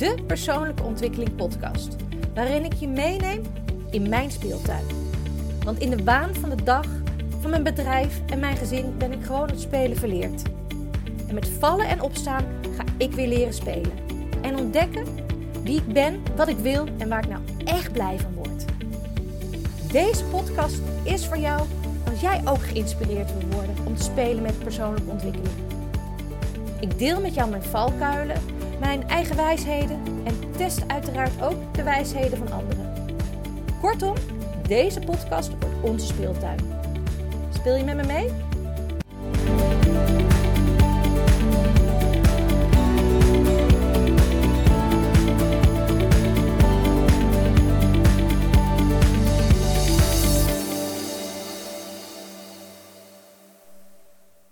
de persoonlijke ontwikkeling podcast, waarin ik je meeneem in mijn speeltuin. Want in de waan van de dag, van mijn bedrijf en mijn gezin ben ik gewoon het spelen verleerd. En met vallen en opstaan ga ik weer leren spelen. En ontdekken wie ik ben, wat ik wil en waar ik nou echt blij van word. Deze podcast is voor jou als jij ook geïnspireerd wil worden om te spelen met persoonlijke ontwikkeling. Ik deel met jou mijn valkuilen, mijn eigen wijsheden en test uiteraard ook de wijsheden van anderen. Kortom, deze podcast wordt onze speeltuin. Speel je met me mee?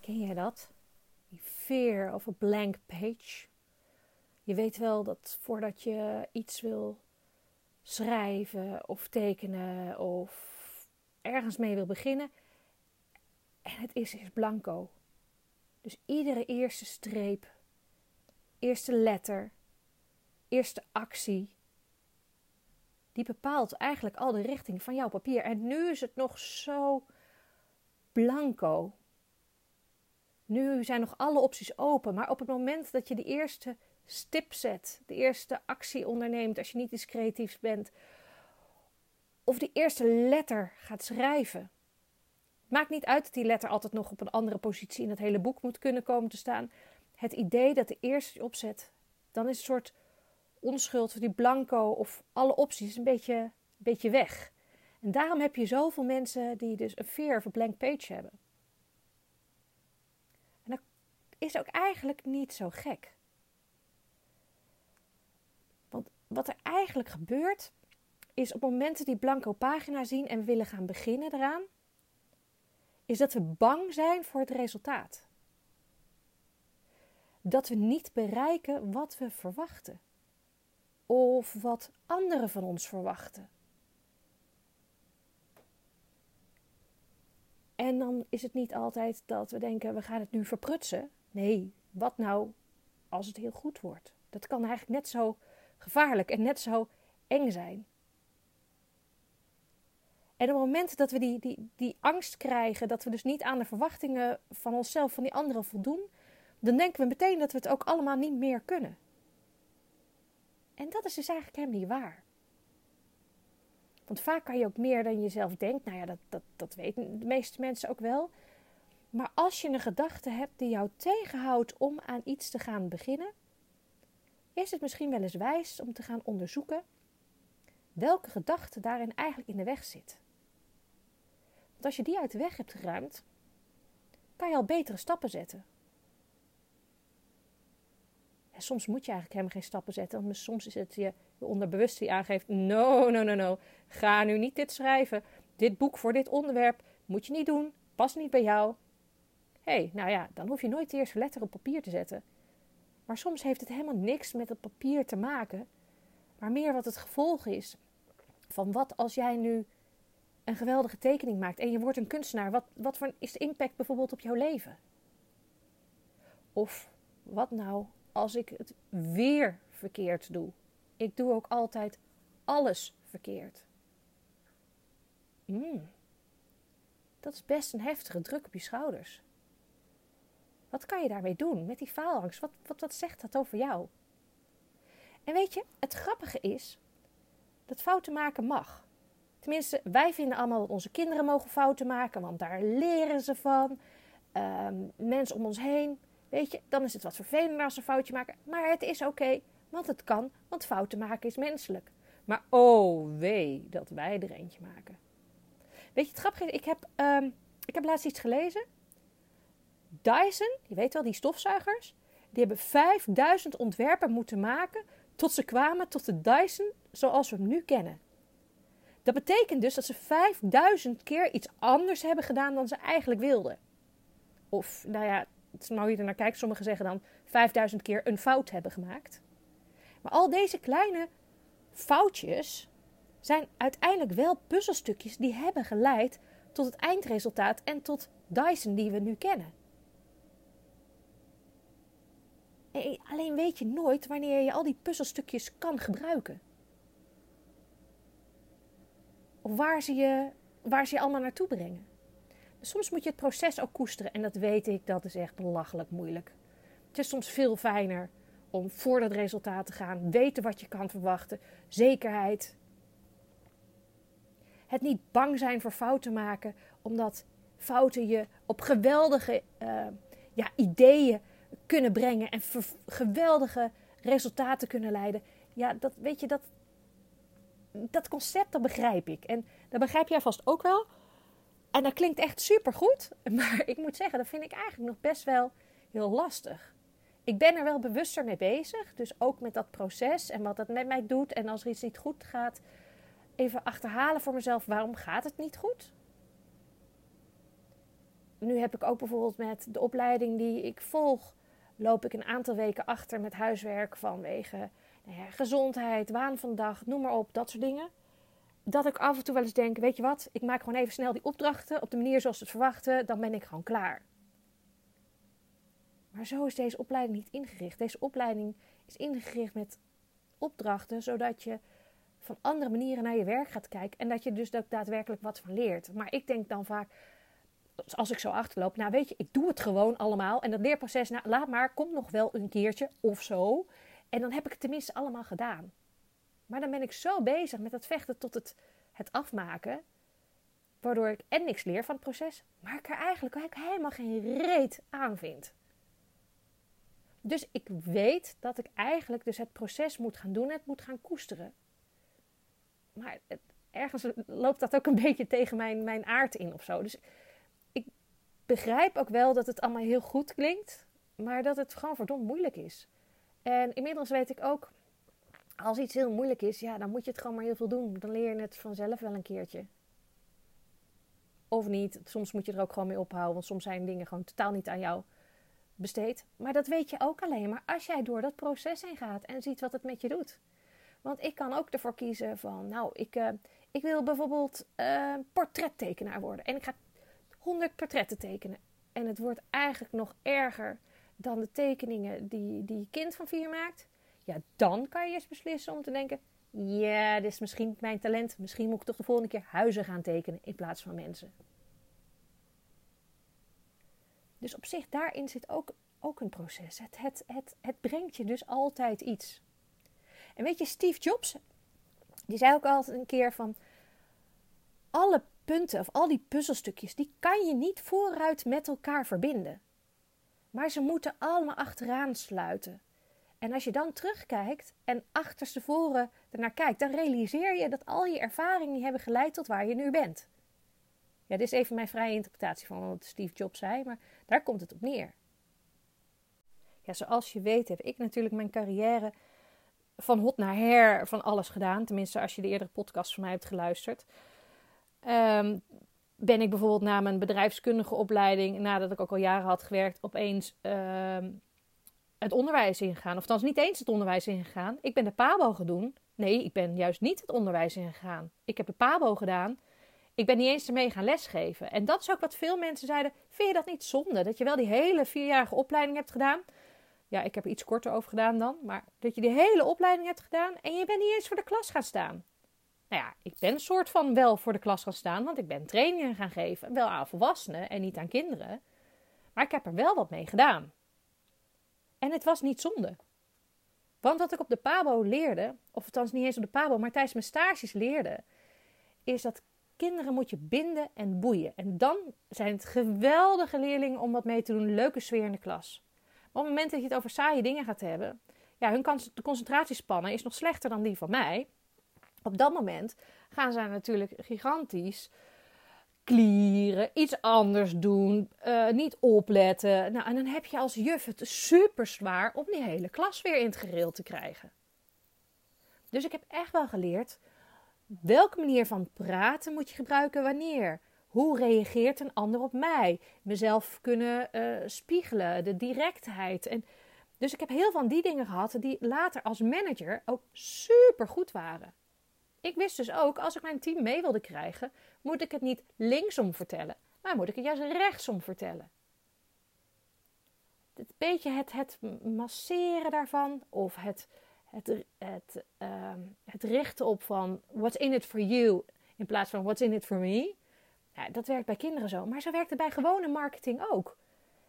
Ken jij dat? Die fear of a blank page. Je weet wel dat voordat je iets wil schrijven of tekenen of ergens mee wil beginnen, en het is eerst blanco. Dus iedere eerste streep, eerste letter, eerste actie, die bepaalt eigenlijk al de richting van jouw papier. En nu is het nog zo blanco. Nu zijn nog alle opties open, maar op het moment dat je de eerste stip zet, de eerste actie onderneemt als je niet iets creatiefs bent, of die eerste letter gaat schrijven. Maakt niet uit dat die letter altijd nog op een andere positie in het hele boek moet kunnen komen te staan. Het idee dat de eerste opzet, dan is een soort onschuld voor die blanco of alle opties een beetje, een beetje weg. En daarom heb je zoveel mensen die dus een fear of a blank page hebben. En dat is ook eigenlijk niet zo gek. Want wat er eigenlijk gebeurt, is op momenten die blanco pagina zien en willen gaan beginnen eraan, is dat we bang zijn voor het resultaat. Dat we niet bereiken wat we verwachten. Of wat anderen van ons verwachten. En dan is het niet altijd dat we denken, we gaan het nu verprutsen. Nee, wat nou als het heel goed wordt? Dat kan eigenlijk net zo gevaarlijk en net zo eng zijn. En op het moment dat we die, die, die angst krijgen, dat we dus niet aan de verwachtingen van onszelf, van die anderen voldoen, dan denken we meteen dat we het ook allemaal niet meer kunnen. En dat is dus eigenlijk helemaal niet waar. Want vaak kan je ook meer dan je zelf denkt. Nou ja, dat, dat, dat weten de meeste mensen ook wel. Maar als je een gedachte hebt die jou tegenhoudt om aan iets te gaan beginnen, is het misschien wel eens wijs om te gaan onderzoeken welke gedachte daarin eigenlijk in de weg zit. Want als je die uit de weg hebt geruimd, kan je al betere stappen zetten. En soms moet je eigenlijk helemaal geen stappen zetten, want soms is het je, je onderbewust die aangeeft: no, no, no, no, ga nu niet dit schrijven. Dit boek voor dit onderwerp moet je niet doen, past niet bij jou. Hé, hey, nou ja, dan hoef je nooit de eerste letter op papier te zetten. Maar soms heeft het helemaal niks met het papier te maken, maar meer wat het gevolg is van wat als jij nu een geweldige tekening maakt en je wordt een kunstenaar, wat, wat voor is de impact bijvoorbeeld op jouw leven? Of wat nou als ik het weer verkeerd doe? Ik doe ook altijd alles verkeerd. Mm. Dat is best een heftige druk op je schouders. Wat kan je daarmee doen met die faalangst? Wat, wat, wat zegt dat over jou? En weet je, het grappige is dat fouten maken mag. Tenminste, wij vinden allemaal dat onze kinderen mogen fouten maken, want daar leren ze van. Um, mensen om ons heen, weet je, dan is het wat vervelender als ze een foutje maken. Maar het is oké, want het kan, want fouten maken is menselijk. Maar oh wee dat wij er eentje maken. Weet je, het grappige is, ik heb, um, ik heb laatst iets gelezen. Dyson, je weet wel, die stofzuigers, die hebben 5000 ontwerpen moeten maken tot ze kwamen tot de Dyson zoals we hem nu kennen. Dat betekent dus dat ze 5000 keer iets anders hebben gedaan dan ze eigenlijk wilden. Of, nou ja, nou je er naar kijkt, sommigen zeggen dan 5000 keer een fout hebben gemaakt. Maar al deze kleine foutjes zijn uiteindelijk wel puzzelstukjes die hebben geleid tot het eindresultaat en tot Dyson die we nu kennen. Alleen weet je nooit wanneer je al die puzzelstukjes kan gebruiken. Of waar ze je, waar ze je allemaal naartoe brengen. Soms moet je het proces ook koesteren. En dat weet ik, dat is echt belachelijk moeilijk. Het is soms veel fijner om voor dat resultaat te gaan. Weten wat je kan verwachten. Zekerheid. Het niet bang zijn voor fouten maken. Omdat fouten je op geweldige uh, ja, ideeën kunnen brengen. En geweldige resultaten kunnen leiden. Ja, dat weet je, dat, dat concept, dat begrijp ik. En dat begrijp jij vast ook wel. En dat klinkt echt super goed. Maar ik moet zeggen, dat vind ik eigenlijk nog best wel heel lastig. Ik ben er wel bewuster mee bezig. Dus ook met dat proces en wat dat met mij doet. En als er iets niet goed gaat, even achterhalen voor mezelf. Waarom gaat het niet goed? Nu heb ik ook bijvoorbeeld met de opleiding die ik volg, loop ik een aantal weken achter met huiswerk vanwege nou gezondheid, waan van dag, noem maar op, dat soort dingen dat ik af en toe wel eens denk: weet je wat, ik maak gewoon even snel die opdrachten op de manier zoals ze het verwachten, dan ben ik gewoon klaar. Maar zo is deze opleiding niet ingericht. Deze opleiding is ingericht met opdrachten, zodat je van andere manieren naar je werk gaat kijken en dat je dus ook daadwerkelijk wat van leert. Maar ik denk dan vaak, als ik zo achterloop, nou weet je, ik doe het gewoon allemaal en dat leerproces, nou laat maar, komt nog wel een keertje of zo. En dan heb ik het tenminste allemaal gedaan. Maar dan ben ik zo bezig met het vechten tot het, het afmaken. Waardoor ik en niks leer van het proces, maar ik er eigenlijk helemaal geen reet aan vind. Dus ik weet dat ik eigenlijk dus het proces moet gaan doen, het moet gaan koesteren. Maar het, ergens loopt dat ook een beetje tegen mijn, mijn aard in of zo. Dus begrijp ook wel dat het allemaal heel goed klinkt, maar dat het gewoon verdomd moeilijk is. En inmiddels weet ik ook, als iets heel moeilijk is, ja, dan moet je het gewoon maar heel veel doen. Dan leer je het vanzelf wel een keertje. Of niet. Soms moet je er ook gewoon mee ophouden. Want soms zijn dingen gewoon totaal niet aan jou besteed. Maar dat weet je ook alleen maar als jij door dat proces heen gaat en ziet wat het met je doet. Want ik kan ook ervoor kiezen van, nou, ik, uh, ik wil bijvoorbeeld uh, portrettekenaar worden. En ik ga 100 portretten tekenen. En het wordt eigenlijk nog erger dan de tekeningen die, die je kind van vier maakt. Ja, dan kan je eens beslissen om te denken: ja, dit is misschien mijn talent. Misschien moet ik toch de volgende keer huizen gaan tekenen in plaats van mensen. Dus op zich, daarin zit ook, ook een proces. Het, het, het, het brengt je dus altijd iets. En weet je, Steve Jobs, die zei ook altijd een keer van... Alle punten of al die puzzelstukjes, die kan je niet vooruit met elkaar verbinden. Maar ze moeten allemaal achteraan sluiten. En als je dan terugkijkt en achterstevoren ernaar kijkt, dan realiseer je dat al je ervaringen hebben geleid tot waar je nu bent. Ja, dit is even mijn vrije interpretatie van wat Steve Jobs zei, maar daar komt het op neer. Ja, zoals je weet heb ik natuurlijk mijn carrière van hot naar her van alles gedaan. Tenminste, als je de eerdere podcast van mij hebt geluisterd. Ehm, ben ik bijvoorbeeld na mijn bedrijfskundige opleiding, nadat ik ook al jaren had gewerkt, opeens ehm, het onderwijs ingegaan. Of niet eens het onderwijs ingegaan. Ik ben de PABO gedaan. Nee, ik ben juist niet het onderwijs ingegaan. Ik heb de PABO gedaan. Ik ben niet eens ermee gaan lesgeven. En dat is ook wat veel mensen zeiden. Vind je dat niet zonde? Dat je wel die hele vierjarige opleiding hebt gedaan. Ja, ik heb er iets korter over gedaan dan. Maar dat je die hele opleiding hebt gedaan en je bent niet eens voor de klas gaan staan. Nou ja, ik ben soort van wel voor de klas gaan staan. Want ik ben trainingen gaan geven. Wel aan volwassenen en niet aan kinderen. Maar ik heb er wel wat mee gedaan. En het was niet zonde. Want wat ik op de Pabo leerde, of althans niet eens op de Pabo, maar tijdens mijn stages leerde, is dat kinderen moet je binden en boeien. En dan zijn het geweldige leerlingen om wat mee te doen. Leuke sfeer in de klas. Maar op het moment dat je het over saaie dingen gaat hebben, ja, hun concentratiespannen is nog slechter dan die van mij. Op dat moment gaan zij natuurlijk gigantisch klieren, iets anders doen, uh, niet opletten. Nou, en dan heb je als juf het super zwaar om die hele klas weer in het gereel te krijgen. Dus ik heb echt wel geleerd welke manier van praten moet je gebruiken wanneer. Hoe reageert een ander op mij? Mezelf kunnen uh, spiegelen, de directheid. En dus ik heb heel van die dingen gehad die later als manager ook super goed waren. Ik wist dus ook, als ik mijn team mee wilde krijgen, moet ik het niet linksom vertellen, maar moet ik het juist rechtsom vertellen. het beetje het, het masseren daarvan of het, het, het, uh, het richten op van what's in it for you in plaats van what's in it for me. Dat werkt bij kinderen zo, maar zo werkt het bij gewone marketing ook.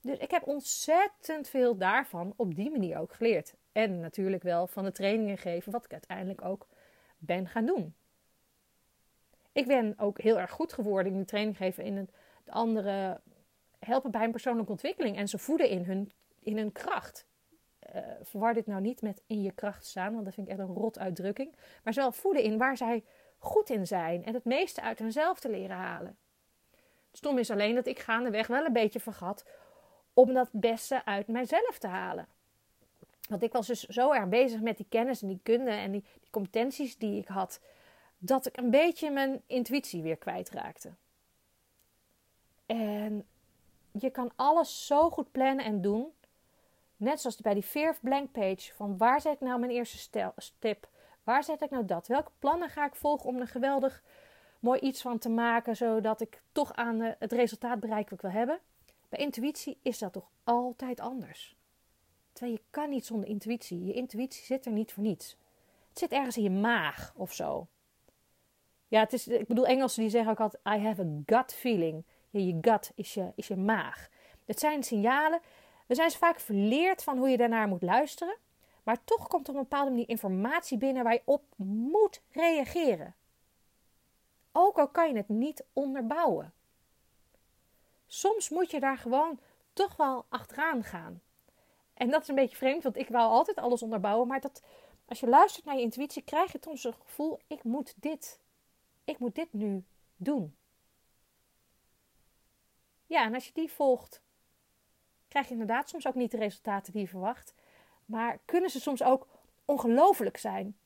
Dus ik heb ontzettend veel daarvan op die manier ook geleerd. En natuurlijk wel van de trainingen geven, wat ik uiteindelijk ook ben gaan doen. Ik ben ook heel erg goed geworden in de training geven in het andere helpen bij hun persoonlijke ontwikkeling en ze voeden in hun, in hun kracht. Uh, verwar dit nou niet met in je kracht staan, want dat vind ik echt een rot uitdrukking. Maar ze wel voeden in waar zij goed in zijn en het meeste uit hunzelf te leren halen. Het stom is alleen dat ik gaandeweg wel een beetje vergat om dat beste uit mijzelf te halen. Want ik was dus zo erg bezig met die kennis en die kunde en die, competenties die ik had, dat ik een beetje mijn intuïtie weer kwijtraakte. En je kan alles zo goed plannen en doen. Net zoals bij die Fear Blank Page. Van waar zet ik nou mijn eerste step? Waar zet ik nou dat? Welke plannen ga ik volgen om er geweldig mooi iets van te maken. Zodat ik toch aan het resultaat bereik wat ik wil hebben. Bij intuïtie is dat toch altijd anders. Terwijl je kan niet zonder intuïtie. Je intuïtie zit er niet voor niets. Het zit ergens in je maag of zo. Ja, het is, ik bedoel, Engelsen die zeggen ook altijd: I have a gut feeling. Ja, je gut is je, is je maag. Het zijn signalen. We zijn vaak verleerd van hoe je daarnaar moet luisteren. Maar toch komt er op een bepaalde manier informatie binnen waar je op moet reageren. Ook al kan je het niet onderbouwen. Soms moet je daar gewoon toch wel achteraan gaan. En dat is een beetje vreemd, want ik wou altijd alles onderbouwen. Maar dat, als je luistert naar je intuïtie, krijg je soms een gevoel: ik moet dit. Ik moet dit nu doen. Ja, en als je die volgt, krijg je inderdaad soms ook niet de resultaten die je verwacht. Maar kunnen ze soms ook ongelooflijk zijn.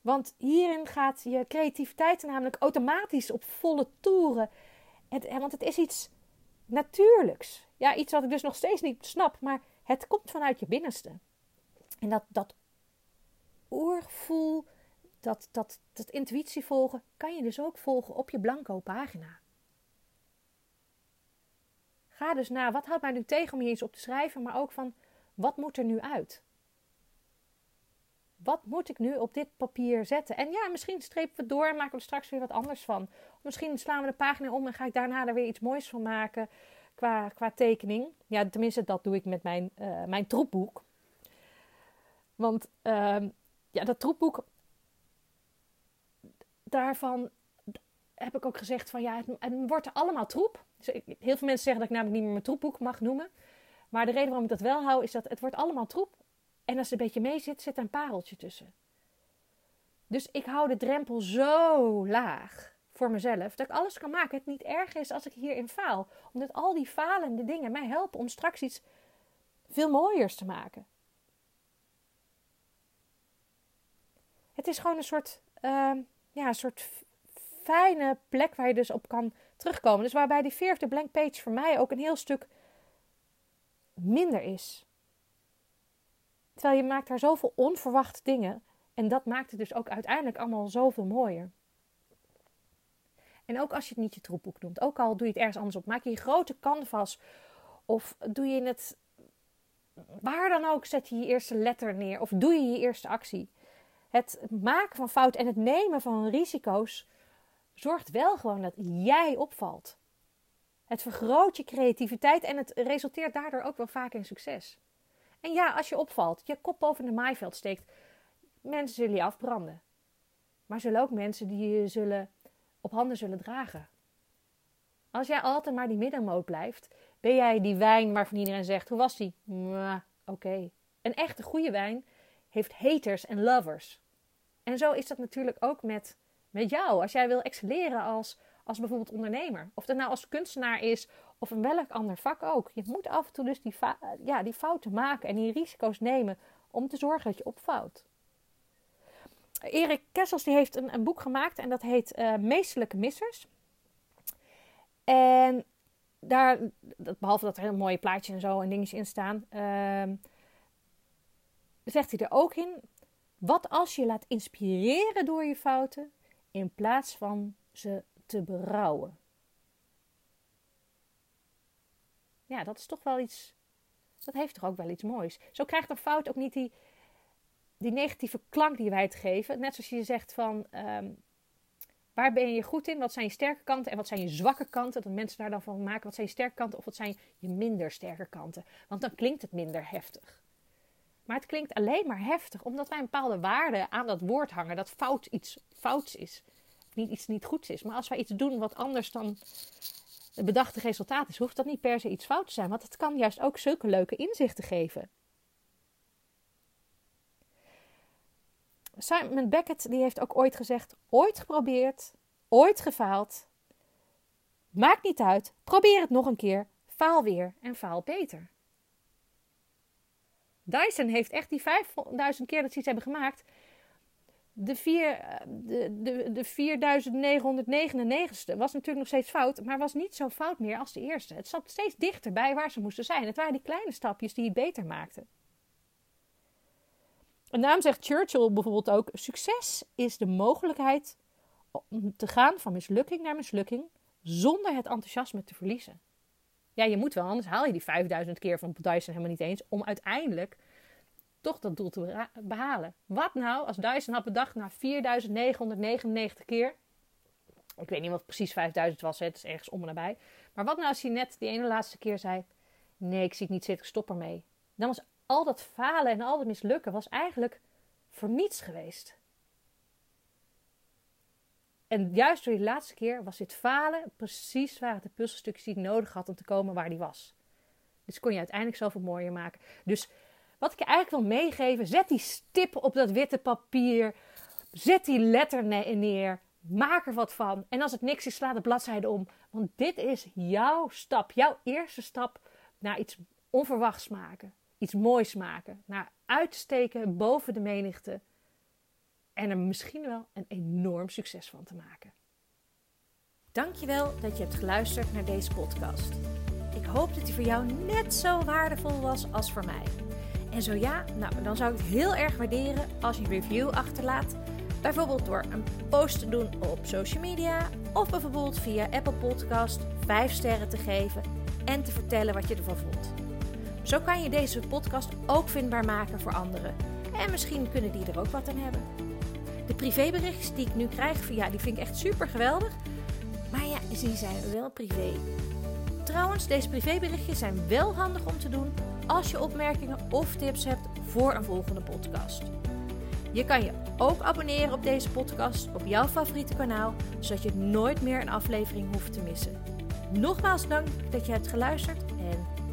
Want hierin gaat je creativiteit namelijk automatisch op volle toeren. Het, want het is iets natuurlijks. Ja, iets wat ik dus nog steeds niet snap, maar het komt vanuit je binnenste. En dat, dat oorgevoel, dat, dat, dat intuïtie volgen, kan je dus ook volgen op je blanco pagina. Ga dus na, wat houdt mij nu tegen om hier eens op te schrijven, maar ook van, wat moet er nu uit? Wat moet ik nu op dit papier zetten? En ja, misschien strepen we door en maken we er straks weer wat anders van. misschien slaan we de pagina om en ga ik daarna er weer iets moois van maken qua, qua tekening. Ja, tenminste, dat doe ik met mijn, uh, mijn troepboek. Want uh, ja, dat troepboek, daarvan heb ik ook gezegd van ja, het, wordt allemaal troep. Dus heel veel mensen zeggen dat ik namelijk niet meer mijn troepboek mag noemen. Maar de reden waarom ik dat wel hou, is dat het wordt allemaal troep. En als het een beetje mee zit, zit er een pareltje tussen. Dus ik hou de drempel zo laag voor mezelf, dat ik alles kan maken. Het niet erg is als ik hierin faal. Omdat al die falende dingen mij helpen om straks iets veel mooiers te maken. Het is gewoon een soort, uh, ja, een soort fijne plek waar je dus op kan terugkomen. Dus waarbij die vijfde blank page voor mij ook een heel stuk minder is. Terwijl je maakt daar zoveel onverwachte dingen. En dat maakt het dus ook uiteindelijk allemaal zoveel mooier. En ook als je het niet je troepboek noemt, ook al doe je het ergens anders op, maak je je grote canvas of doe je het waar dan ook, zet je je eerste letter neer of doe je je eerste actie. Het maken van fouten en het nemen van risico's zorgt wel gewoon dat jij opvalt. Het vergroot je creativiteit en het resulteert daardoor ook wel vaak in succes. En ja, als je opvalt, je kop boven de maaiveld steekt, mensen zullen je afbranden. Maar zullen ook mensen die je zullen, op handen zullen dragen. Als jij altijd maar die middenmoot blijft, ben jij die wijn waarvan iedereen zegt: hoe was die? Oké. Een echte goede wijn heeft haters en lovers. En zo is dat natuurlijk ook met met jou. Als jij wil excelleren als, als bijvoorbeeld ondernemer. Of dat nou als kunstenaar is of in welk ander vak ook. Je moet af en toe dus die, ja, die fouten maken en die risico's nemen om te zorgen dat je opvouwt. Erik Kessels die heeft een, een boek gemaakt en dat heet uh, Meestelijke Missers. En daar, behalve dat er heel mooie plaatjes en zo en dingetjes in staan, uh, zegt hij er ook in: wat als je laat inspireren door je fouten in plaats van ze te berouwen. Ja, dat is toch wel iets dat heeft toch ook wel iets moois. Zo krijgt een fout ook niet die, die negatieve klank die wij het geven. Net zoals je zegt van, ehm, waar ben je goed in? Wat zijn je sterke kanten en wat zijn je zwakke kanten? Dat mensen daar dan van maken, wat zijn je sterke kanten of wat zijn je minder sterke kanten? Want dan klinkt het minder heftig. Maar het klinkt alleen maar heftig omdat wij een bepaalde waarde aan dat woord hangen. Dat fout iets fouts is. Niet iets niet goeds is. Maar als wij iets doen wat anders dan het bedachte resultaat is, hoeft dat niet per se iets fout te zijn. Want het kan juist ook zulke leuke inzichten geven. Simon Beckett die heeft ook ooit gezegd: ooit geprobeerd, ooit gefaald. Maakt niet uit, probeer het nog een keer, faal weer en faal beter. Dyson heeft echt die 5000 keer dat ze iets hebben gemaakt. De, vier, de, de, de 4999ste was natuurlijk nog steeds fout, maar was niet zo fout meer als de eerste. Het zat steeds dichterbij waar ze moesten zijn. Het waren die kleine stapjes die het beter maakten. En daarom zegt Churchill bijvoorbeeld ook: succes is de mogelijkheid om te gaan van mislukking naar mislukking zonder het enthousiasme te verliezen. Ja, je moet wel, anders haal je die 5000 keer van Dyson helemaal niet eens om uiteindelijk toch dat doel te behalen. Wat nou als Dyson had bedacht na 4999 keer. Ik weet niet wat precies 5000 was, het is ergens om en nabij. Maar wat nou als hij net die ene laatste keer zei: Nee, ik zie het niet zitten, ik stop ermee. Dan was al dat falen en al dat mislukken was eigenlijk voor niets geweest. En juist door die laatste keer was dit falen precies waar het de puzzelstukjes die ik nodig had om te komen waar die was. Dus kon je uiteindelijk zoveel mooier maken. Dus wat ik je eigenlijk wil meegeven, zet die stip op dat witte papier. Zet die letter neer. Maak er wat van. En als het niks is, sla de bladzijde om. Want dit is jouw stap, jouw eerste stap naar iets onverwachts maken. Iets moois maken. Naar uitsteken boven de menigte. En er misschien wel een enorm succes van te maken. Dankjewel dat je hebt geluisterd naar deze podcast. Ik hoop dat die voor jou net zo waardevol was als voor mij. En zo ja, nou, dan zou ik het heel erg waarderen als je een review achterlaat. Bijvoorbeeld door een post te doen op social media of bijvoorbeeld via Apple Podcast 5 sterren te geven en te vertellen wat je ervan vond. Zo kan je deze podcast ook vindbaar maken voor anderen. En misschien kunnen die er ook wat aan hebben. De privéberichtjes die ik nu krijg, via, die vind ik echt super geweldig. Maar ja, die zijn wel privé. Trouwens, deze privéberichtjes zijn wel handig om te doen als je opmerkingen of tips hebt voor een volgende podcast. Je kan je ook abonneren op deze podcast op jouw favoriete kanaal, zodat je nooit meer een aflevering hoeft te missen. Nogmaals dank dat je hebt geluisterd